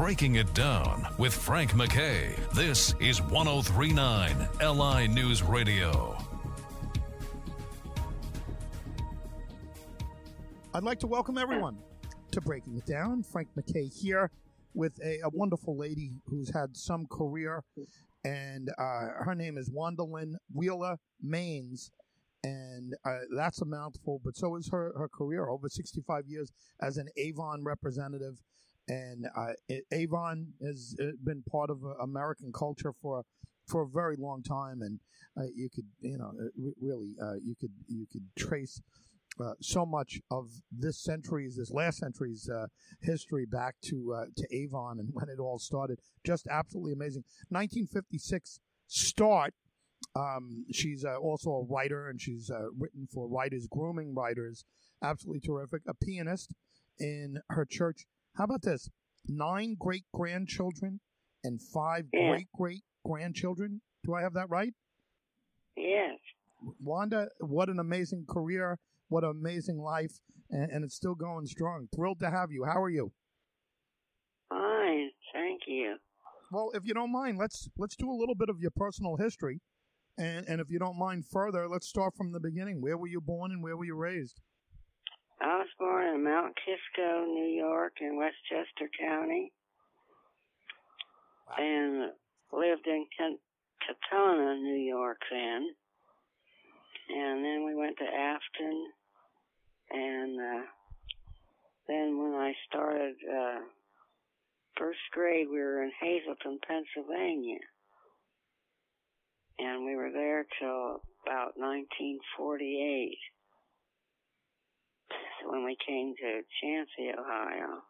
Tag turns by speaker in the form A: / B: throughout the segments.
A: Breaking It Down with Frank McKay. This is 1039 LI News Radio.
B: I'd like to welcome everyone to Breaking It Down. Frank McKay here with a, a wonderful lady who's had some career, and uh, her name is Wanda Lynn Wheeler Maines. And uh, that's a mouthful, but so is her, her career over 65 years as an Avon representative. And uh, it, Avon has uh, been part of uh, American culture for for a very long time, and uh, you could, you know, uh, really, you could you could trace so much of this century's, this last century's history back to to Avon and when it all started. Just absolutely amazing. 1956 start. Um, she's also a writer and she's written for writers, grooming writers. Absolutely terrific. A pianist in her church. How about this? Nine great grandchildren and five
C: Yeah.
B: great great grandchildren. Do I have that right?
C: Yes.
B: Wanda, what an amazing career. What an amazing life. And, and it's still going strong. Thrilled to have you. How are you?
C: Fine. Thank you.
B: Well, if you don't mind, let's let's do a little bit of your personal history. And and if you don't mind further, let's start from the beginning. Where were you born and where were you raised?
C: I was born in Mount Kisco, New York, in Westchester County, and lived in Katonah, New York then. And then we went to Afton, and uh, then when I started uh, first grade, we were in Hazleton, Pennsylvania. And we were there till about 1948 when we came to Chauncey, Ohio.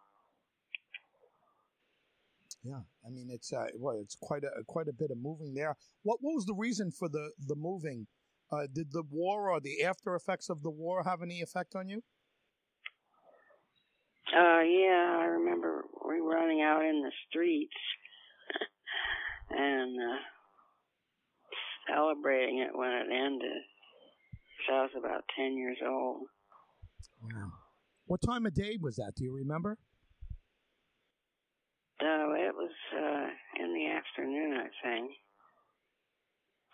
B: Yeah, I mean it's uh, well, it's quite a quite a bit of moving there. What what was the reason for the the moving? Uh, did the war or the after effects of the war have any effect on you?
C: Uh, yeah, I remember we were running out in the streets and uh, celebrating it when it ended. So I was about 10 years old.
B: What time of day was that? Do you remember?
C: So it was uh, in the afternoon, I think.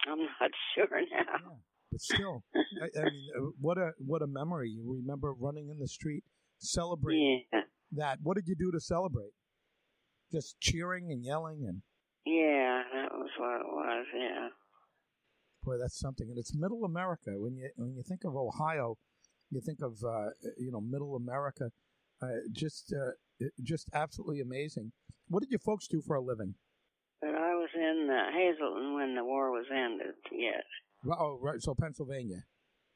C: I'm not sure now.
B: Yeah, but still, I, I mean, uh, what a what a memory! You remember running in the street, celebrating
C: Yeah.
B: that. What did you do to celebrate? Just cheering and yelling, and
C: Yeah, that was what it was, yeah.
B: boy, that's something. And it's Middle America. When you when you think of Ohio, you think of uh, you know Middle America. Uh, just uh, just absolutely amazing. What did your folks do for a living?
C: But I was in uh, Hazleton when the war was ended, yes.
B: Oh, right. So Pennsylvania,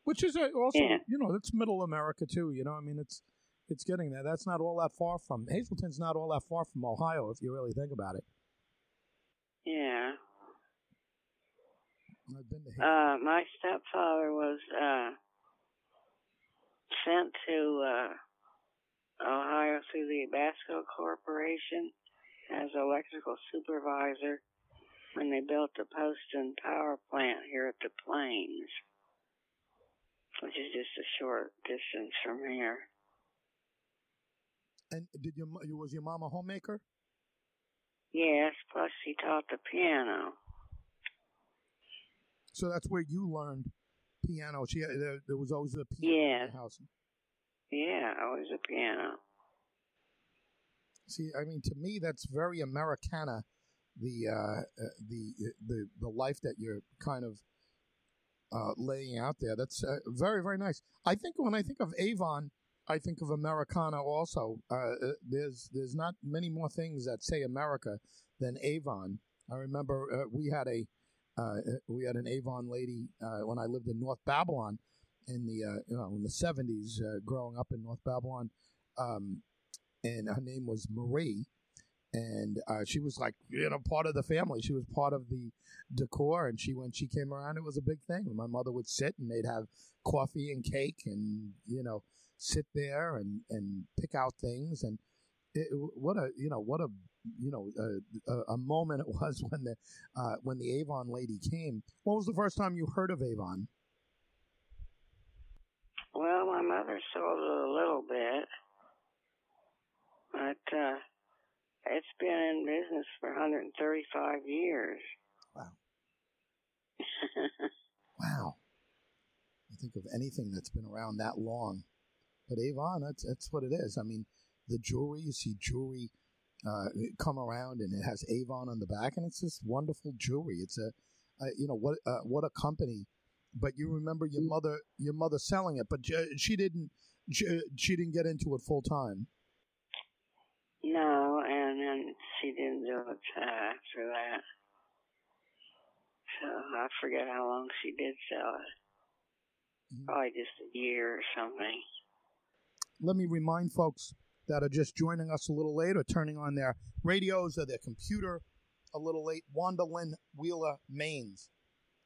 B: which is also
C: Yeah.
B: you know that's Middle America too. You know, I mean it's it's getting there. That's not all that far from Hazleton's. Not all that far from Ohio, if you really think about it.
C: Yeah.
B: I've been to Hazleton.
C: Uh, my stepfather was uh, sent to uh, Ohio through the Basco Corporation as electrical supervisor when they built the Poston power plant here at the Plains, which is just a short distance from here.
B: and did your was your mom a homemaker?
C: Yes, plus he taught the piano.
B: So that's where you learned piano. She had- there, there was always a piano in
C: Yes.
B: the house.
C: Yeah, always a piano.
B: See, I mean, to me, that's very Americana. The uh, uh, the the the life that you're kind of uh, laying out there. That's uh, very very nice. I think when I think of Avon, I think of Americana also. Uh, uh, there's there's not many more things that say America than Avon. I remember uh, we had a we had an Avon lady uh, when I lived in North Babylon in the uh, you know in the seventies, uh, growing up in North Babylon. Um, and her name was Marie, and uh, she was like you know part of the family. She was part of the decor, and she when she came around, it was a big thing. My mother would sit, and they'd have coffee and cake, and you know sit there and and pick out things, and it, what a you know what a you know a, a, a moment it was when the uh, when the Avon lady came. What was the first time you heard of Avon?
C: Well, my mother sold it a little bit, but uh, It's been in business for 135 years.
B: Wow. wow. I think of anything that's been around that long. But Avon, that's that's what it is. I mean, the jewelry, you see jewelry uh, come around and it has Avon on the back, and it's this wonderful jewelry. It's a, uh, you know, what uh, what a company. But you remember your mother, your mother selling it, but she didn't. She, she didn't get into it full time.
C: No, and then she didn't do it uh, after that. So I forget how long she did sell it. Mm-hmm. Probably just a year or something.
B: Let me remind folks that are just joining us a little late or turning on their radios or their computer a little late. Wanda Lynn Wheeler Maines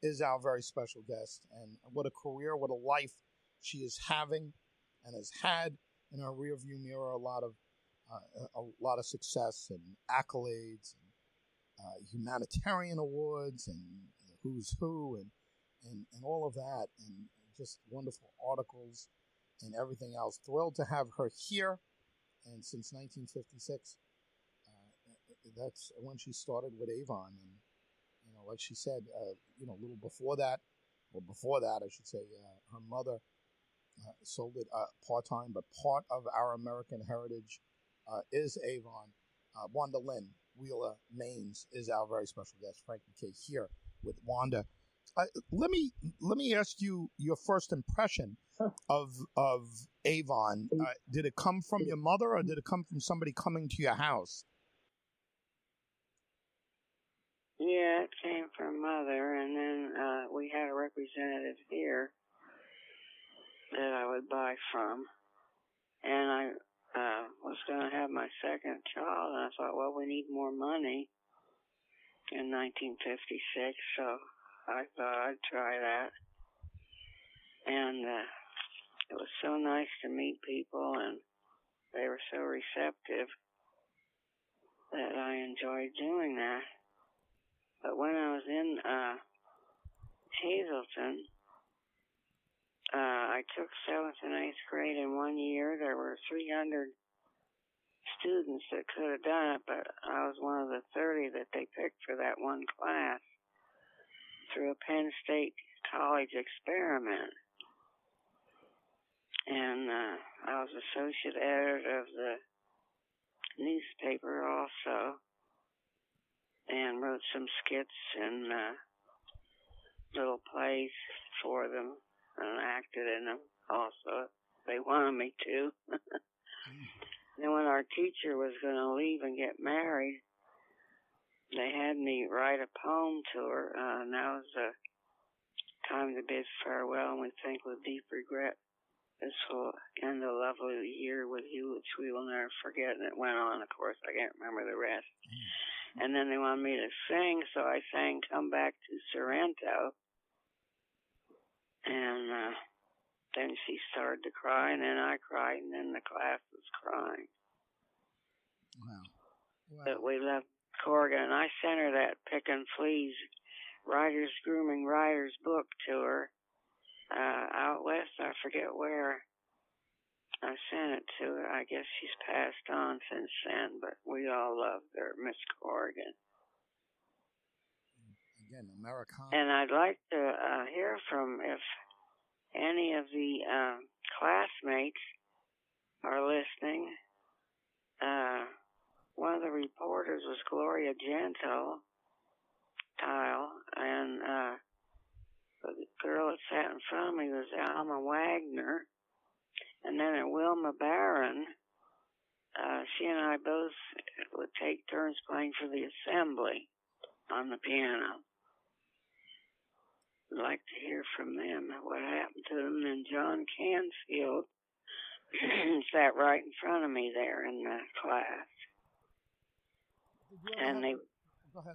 B: is our very special guest. And what a career, what a life she is having and has had in her rearview mirror. A lot of uh, a lot of success and accolades and uh, humanitarian awards and who's who and, and, and all of that and just wonderful articles and everything else. Thrilled to have her here and since 1956, uh, that's when she started with Avon. And you know, like she said, uh, you know, a little before that, or before that, I should say, uh, her mother uh, sold it uh, part time. But part of our American heritage is Avon. Wanda Lynn Wheeler Maines is our very special guest, Frank McKay, here with Wanda. Let me let me ask you your first impression of of Avon, uh, did it come from your mother or did it come from somebody coming to your house?
C: Yeah, it came from mother, and then uh, we had a representative here that I would buy from, and I uh, was going to have my second child, and I thought, well, we need more money in 1956, so I thought I'd try that, and. Uh, it was so nice to meet people and they were so receptive that I enjoyed doing that. But when I was in uh, Hazleton, uh, I took seventh and eighth grade in one year. There were 300 students that could have done it, but I was one of the 30 that they picked for that one class through a Penn State College experiment and uh, I was associate editor of the newspaper also, and wrote some skits and uh, little plays for them, and acted in them also. They wanted me to. then when our teacher was going to leave and get married, they had me write a poem to her, uh, and that was the time to bid farewell and we think with deep regret this will end a lovely year with you, which we will never forget. And it went on, of course, I can't remember the rest. Mm. And then they wanted me to sing, so I sang Come Back to Sorrento. And uh, then she started to cry, and then I cried, and then the class was crying.
B: Wow.
C: wow. But we left Corrigan, and I sent her that Pick and Fleas Writers Grooming Writers book to her uh, out west. I forget where. I sent it to her. I guess she's passed on since then, but we all loved her, Miss Corrigan.
B: Again, Americana.
C: And I'd like to uh, hear from if any of the uh, classmates are listening. Uh, one of the reporters was Gloria Gentile, Tile, and uh, the girl that sat in front of me was Alma Wagner. And then at Wilma Barron, uh, she and I both would take turns playing for the assembly on the piano. I'd like to hear from them what happened to them. And John Cansfield sat right in front of me there in the class. And they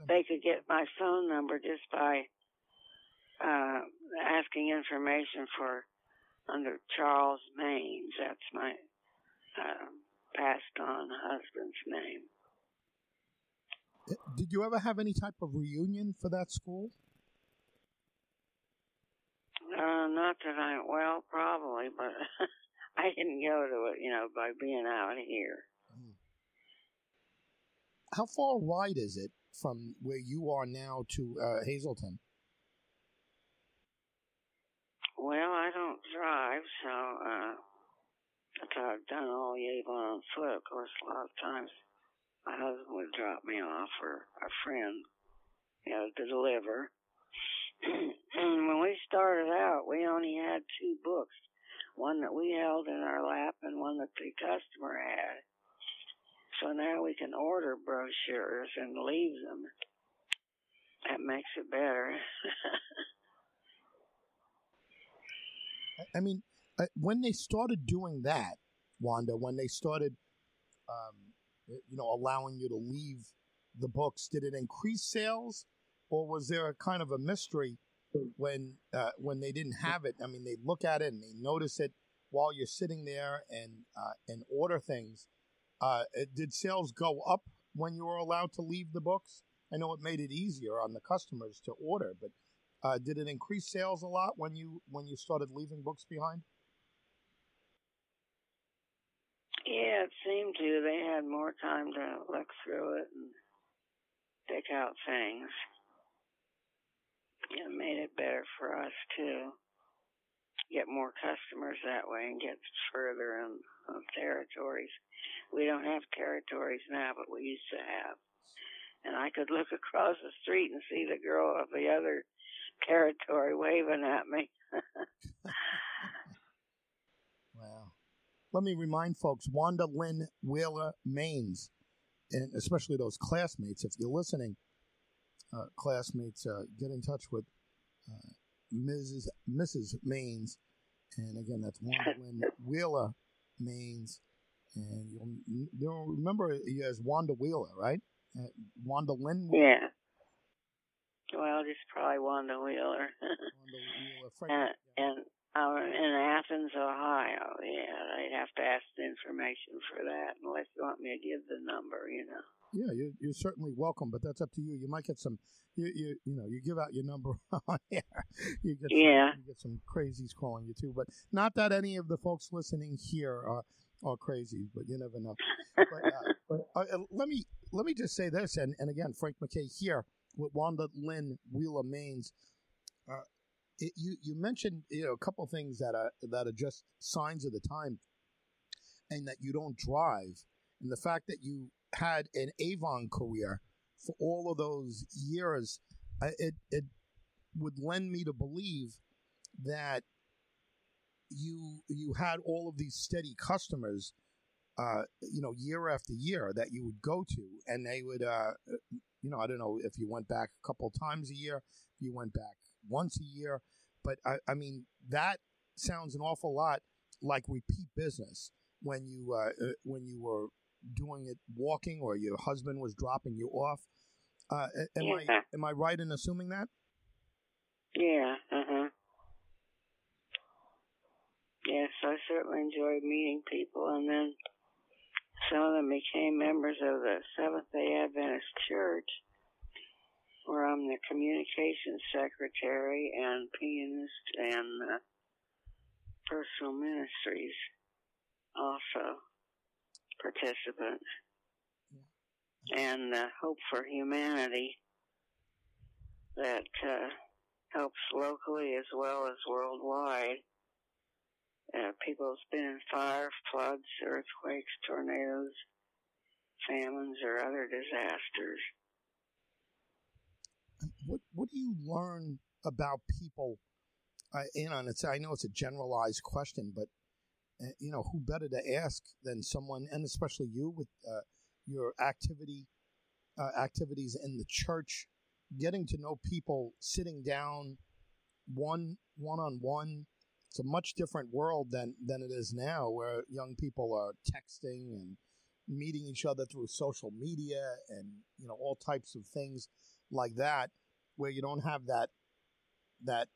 C: they could get my phone number just by uh, asking information for under Charles Maines. That's my uh, passed on husband's name.
B: Did you ever have any type of reunion for that school?
C: Uh, not that I, well, probably, but I didn't go to it, you know, by being out here.
B: How far wide is it from where you are now to uh, Hazleton?
C: Well, I don't drive, so uh, I've done all the Avon on foot. Of course, a lot of times my husband would drop me off or a friend, you know, to deliver. and when we started out, we only had two books one that we held in our lap and one that the customer had. So now we can order brochures and leave them. That makes it better.
B: I mean, uh, when they started doing that, Wanda, when they started, um, you know, allowing you to leave the books, did it increase sales, or was there a kind of a mystery when uh, when they didn't have it? I mean, they look at it and they notice it while you're sitting there and uh, and order things. Uh, did sales go up when you were allowed to leave the books? I know it made it easier on the customers to order, but uh, did it increase sales a lot when you when you started leaving books behind?
C: Yeah, it seemed to. They had more time to look through it and pick out things. It made it better for us too. Get more customers that way and get further in uh, territories. We don't have territories now, but we used to have. And I could look across the street and see the girl of the other territory waving at me.
B: wow. Let me remind folks Wanda Lynn Wheeler Maines, and especially those classmates, if you're listening, uh, classmates, uh, get in touch with uh, Mrs. Mrs. Maines. And again, that's Wanda Lynn Wheeler Maines. And you'll, you'll remember you as Wanda Wheeler, right? Uh, Wanda Lynn.
C: Yeah. Well, just probably Wanda Wheeler. Wanda Wheeler. and, and um, in Athens, Ohio. Yeah, they'd have to ask the information for that unless you want me to give the number, you know.
B: Yeah, you're, you're certainly welcome, but that's up to you. You might get some, you you, you know, you give out your number on air. You get
C: yeah.
B: You get some crazies calling you too, but not that any of the folks listening here are are crazy, but you never know. but, uh, but uh, let me let me just say this, and, and again, Frank McKay here with Wanda Lynn Wheeler Maines. Uh, it, you you mentioned you know a couple things that are that are just signs of the time, and that you don't drive, and the fact that you had an Avon career for all of those years, it it would lend me to believe that you you had all of these steady customers uh, you know, year after year that you would go to, and they would, uh, you know, I don't know if you went back a couple times a year, if you went back once a year, but I, I mean that sounds an awful lot like repeat business when you uh, uh when you were doing it walking or your husband was dropping you off. Uh, am yeah. I am I right in assuming that?
C: Yeah. Uh huh. Yes, I certainly enjoyed meeting people, and then some of them became members of the Seventh day Adventist Church, where I'm the communications secretary and pianist and uh, personal ministries also participant. And uh, Hope for Humanity that uh, helps locally as well as worldwide uh, people have been in fire, floods, earthquakes, tornadoes, famines, or other disasters.
B: What What do you learn about people? Uh, and it's I know it's a generalized question, but uh, you know, who better to ask than someone, and especially you with uh, your activity uh, activities in the church, getting to know people, sitting down, one one on one it's a much different world than than it is now, where young people are texting and meeting each other through social media and you know all types of things like that, where you don't have that that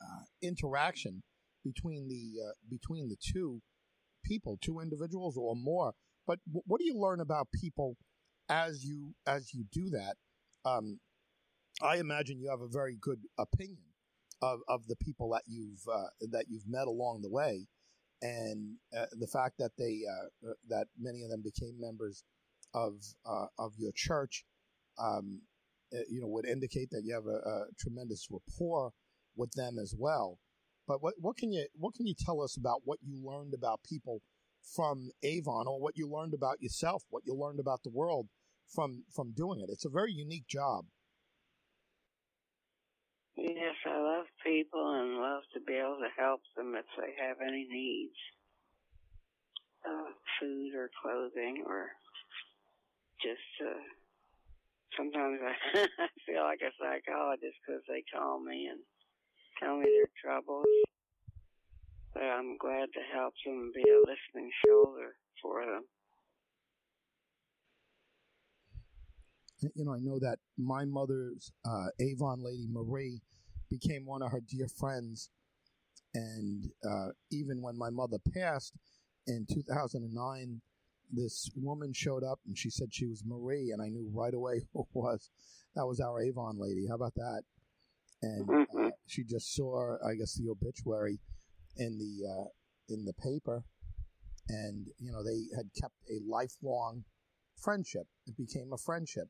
B: uh, interaction between the uh, between the two people, two individuals or more. But w- what do you learn about people as you as you do that? Um, I imagine you have a very good opinion of, of the people that you've uh, that you've met along the way, and uh, the fact that they uh, uh, that many of them became members of uh, of your church, um, you know, would indicate that you have a, a, tremendous rapport with them as well. But what what can you what can you tell us about what you learned about people from Avon, or what you learned about yourself, what you learned about the world from from doing it? It's a very unique job.
C: Yes, I love people and love to be able to help them if they have any needs, uh, food or clothing or just. Uh, sometimes I, feel like a psychologist because they call me and tell me their troubles. But I'm glad to help them and be a listening shoulder for them.
B: You know, I know that my mother's uh, Avon lady Marie became one of her dear friends, and uh, even when my mother passed in 2009, this woman showed up and she said she was Marie, and I knew right away who it was. That was our Avon lady. How about that? And uh, she just saw, I guess, the obituary in the uh, in the paper, and you know they had kept a lifelong friendship. It became a friendship,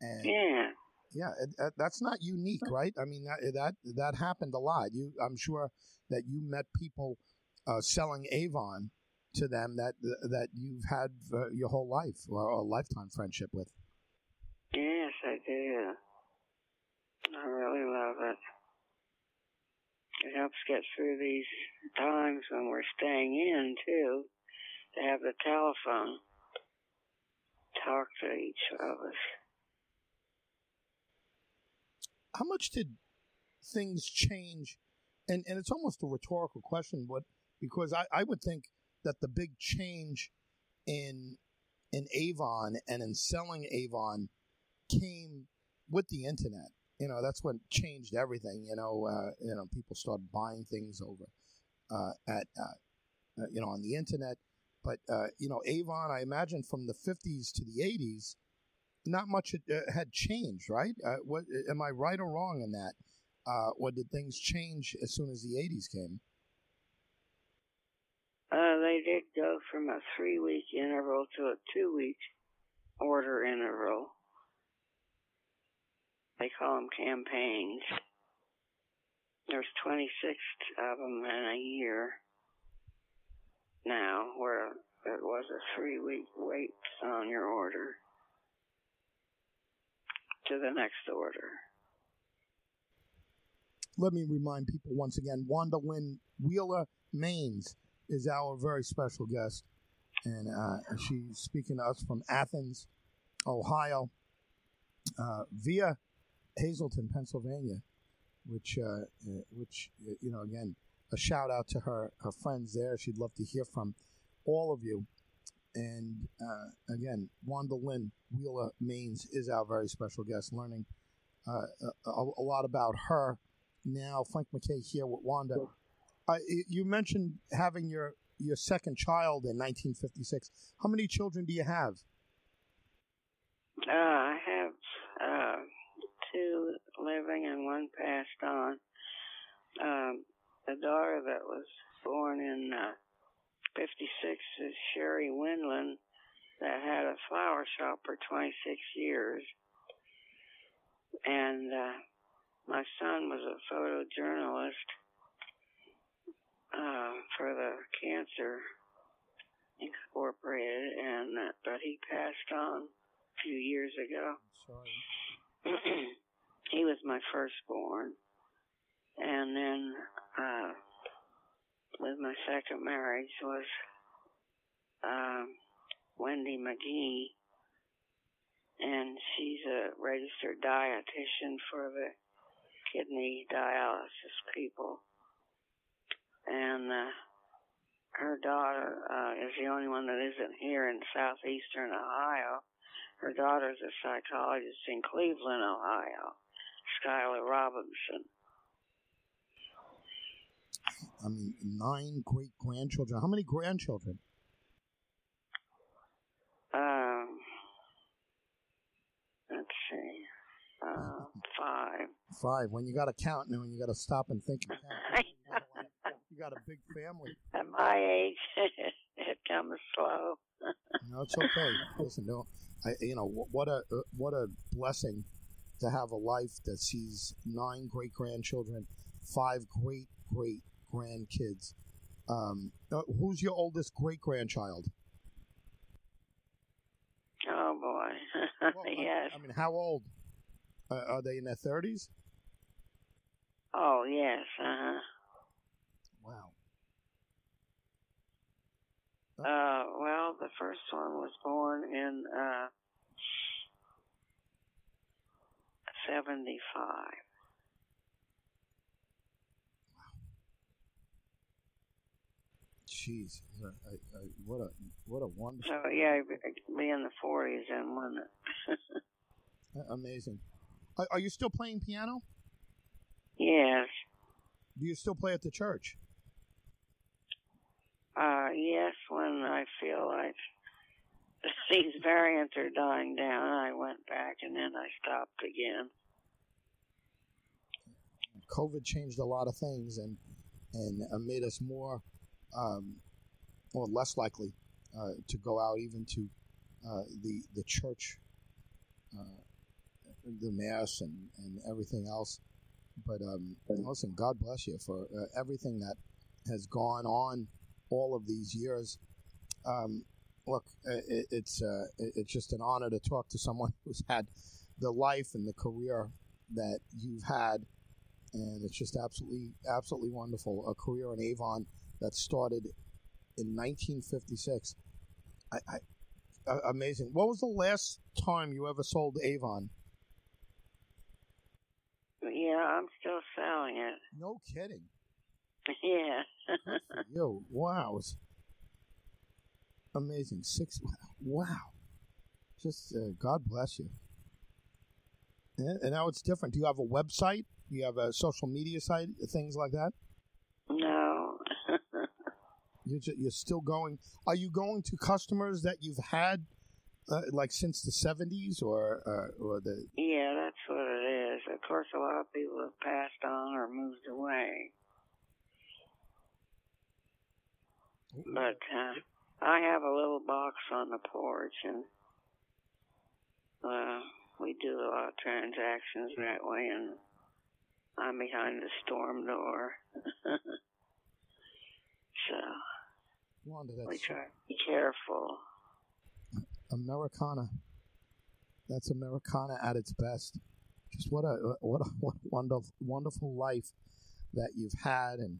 B: and
C: yeah,
B: yeah, it, it, that's not unique, right? I mean that that that happened a lot. You, I'm sure that you met people uh, selling Avon to them that that you've had uh, your whole life or a lifetime friendship with.
C: Yes, I do. I really love it. It helps get through these times when we're staying in too. To have the telephone, talk to each of us.
B: How much did things change? And and it's almost a rhetorical question, but because I, I would think that the big change in in Avon and in selling Avon came with the internet. You know, that's what changed everything. You know, uh, you know, people started buying things over uh, at uh, uh you know on the internet. But uh, you know, Avon, I imagine from the '50s to the '80s, not much had, uh, changed, right? what am I right or wrong in that? or did things change as soon as the '80s came?
C: Uh, they did go from a three week interval to a two week order interval. They call them campaigns. There's 26 of them in a year now, where it was a three week wait on your order to the next order.
B: Let me remind people once again Wanda Lynn Wheeler Maines is our very special guest, and uh, she's speaking to us from Athens, Ohio, uh, via Hazleton, Pennsylvania, which, uh, uh which you know, again, a shout out to her her friends there. She'd love to hear from all of you. And uh, again, Wanda Lynn Wheeler Maines is our very special guest, learning uh, a, a, lot about her. Now, Frank McKay here with Wanda. Uh, you mentioned having your your second child in 1956. How many children do you have?
C: Uh, I have uh, two living and one passed on. Um, the daughter that was born in uh, 56 is Sherry Windland, that had a flower shop for 26 years. And uh, my son was a photojournalist uh, for the Cancer Incorporated, and uh, but he passed on a few years ago.
B: Sorry.
C: he was my firstborn, and then uh, with my second marriage was um, Wendy McGee, and she's a registered dietitian for the kidney dialysis people and uh, her daughter uh, is the only one that isn't here in southeastern Ohio. Her daughter's a psychologist in Cleveland, Ohio, Skylar Robinson.
B: I mean, nine great grandchildren. How many grandchildren?
C: Um, let's see, uh, five.
B: Five. When you got to count and when you got to stop and think. And. You got a big family.
C: At my age, it comes slow.
B: No, it's okay. Listen, no, I, you know what a uh, what a blessing to have a life that sees nine great grandchildren, five great great grandkids. Um, uh, who's your oldest great grandchild?
C: Oh boy,
B: Well,
C: yes.
B: I, I mean, how old? Uh, are they in their thirties?
C: Oh yes. Uh huh.
B: Wow.
C: Uh, well, the first one was born in uh, 75.
B: Jeez, I, I, I, what a what a wonderful,
C: So, yeah, be in the 40s and it?
B: amazing. Are, are you still playing piano?
C: yes.
B: Do you still play at the church?
C: Uh, yes, when I feel like these variants are dying down, I went back and then I stopped again.
B: COVID changed a lot of things and and uh, made us more um, or less likely uh, to go out even to uh, the the church, uh, the mass and, and everything else. But um, listen, God bless you for uh, everything that has gone on all of these years. Um, look, uh, it, it's uh, it's just an honor to talk to someone who's had the life and the career that you've had and it's just absolutely absolutely wonderful. A career in Avon that started in 1956. I, I uh, amazing. What was the last time you ever sold Avon?
C: Yeah, I'm still selling it.
B: No kidding.
C: yeah.
B: You. Wow. It's amazing. Six. Wow. Just uh, God bless you. And, and now it's different. Do you have a website? Do you have a social media site? Things like that? You're, ju- you're still going. Are you going to customers that you've had uh, like since the 70s or uh, or the
C: yeah, that's what it is. Of course, a lot of people have passed on or moved away. But uh, I have a little box on the porch, and uh, we do a lot of transactions that way, and I'm behind the storm door. so
B: Wanda,
C: we
B: that's
C: try to be careful.
B: Americana. That's Americana at its best. Just what a what a, what a wonderful wonderful life that you've had and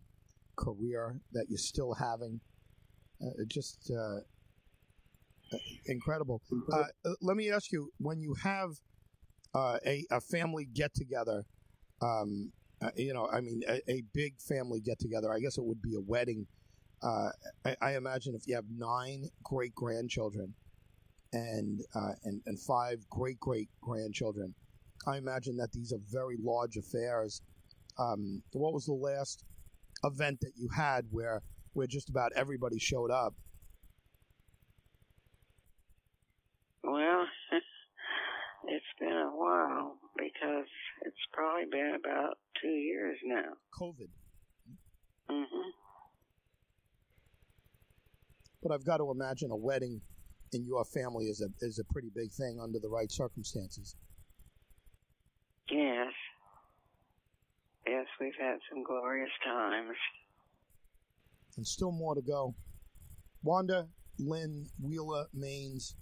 B: career that you're still having. Uh, just uh, uh, incredible. Uh, uh, let me ask you: when you have uh, a a family get together, um, uh, you know, I mean, a, a big family get together. I guess it would be a wedding. Uh, I, I imagine if you have nine great grandchildren and uh, and and five great great grandchildren. I imagine that these are very large affairs. Um, what was the last event that you had where where just about everybody showed up?
C: Well, it's been a while because it's probably been about two years now.
B: COVID,
C: hmm
B: but I've got to imagine a wedding in your family is a is a pretty big thing under the right circumstances.
C: Yes. Yes, we've had some glorious times.
B: and still more to go. Wanda Lynn Wheeler Maines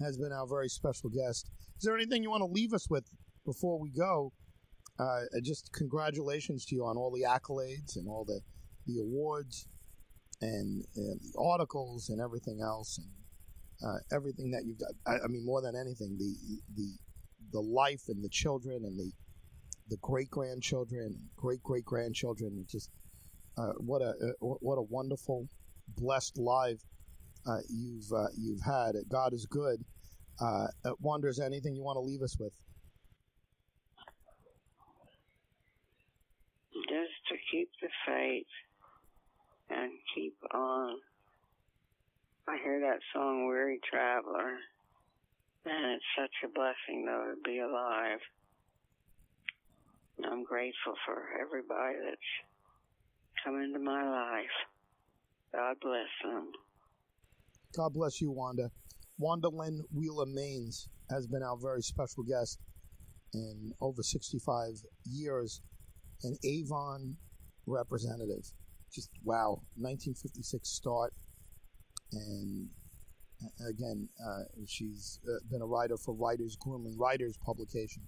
B: has been our very special guest. Is there anything you want to leave us with before we go? Uh, just congratulations to you on all the accolades and all the the awards and, and the articles and everything else and uh, everything that you've got. I, I mean, more than anything, the the the life and the children and the the great grandchildren, great great grandchildren. Just uh, what a uh, what a wonderful, blessed life uh, you've uh, you've had. God is good. Uh, uh, Wanda, anything you want to leave us with?
C: Just to keep the faith and keep on. I hear that song, Weary Traveler, and it's such a blessing, though, to be alive. I'm grateful for everybody that's come into my life. God bless them.
B: God bless you, Wanda. Wanda Lynn Wheeler Maines has been our very special guest in over 65 years, an Avon representative. Just wow, 1956 start, and uh, again, uh, she's uh, been a writer for Writers Grooming Writers publication,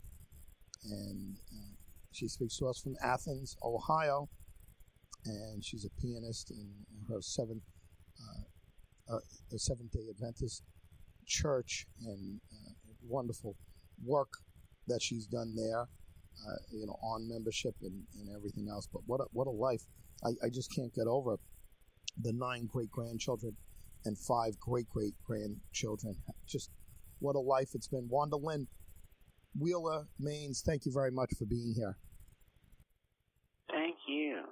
B: and uh, she speaks to us from Athens, Ohio, and she's a pianist in her seven, uh, uh, a Seventh Day Adventist church, and wonderful work that she's done there, you know, on membership and, and everything else. But what a, what a life! I, I just can't get over the nine great grandchildren and five great great grandchildren. Just what a life it's been. Wanda Lynn Wheeler Maines, thank you very much for being here.
C: Thank you.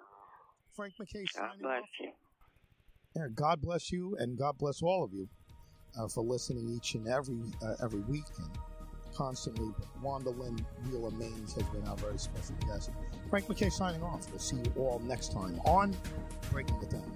B: Frank McKay.
C: God bless
B: off.
C: you.
B: Yeah, God bless you, and God bless all of you uh, for listening each and every uh, every week and constantly. Wanda Lynn Wheeler Maines has been our very special guest. Frank McKay signing off. We'll see you all next time on Breaking It Down.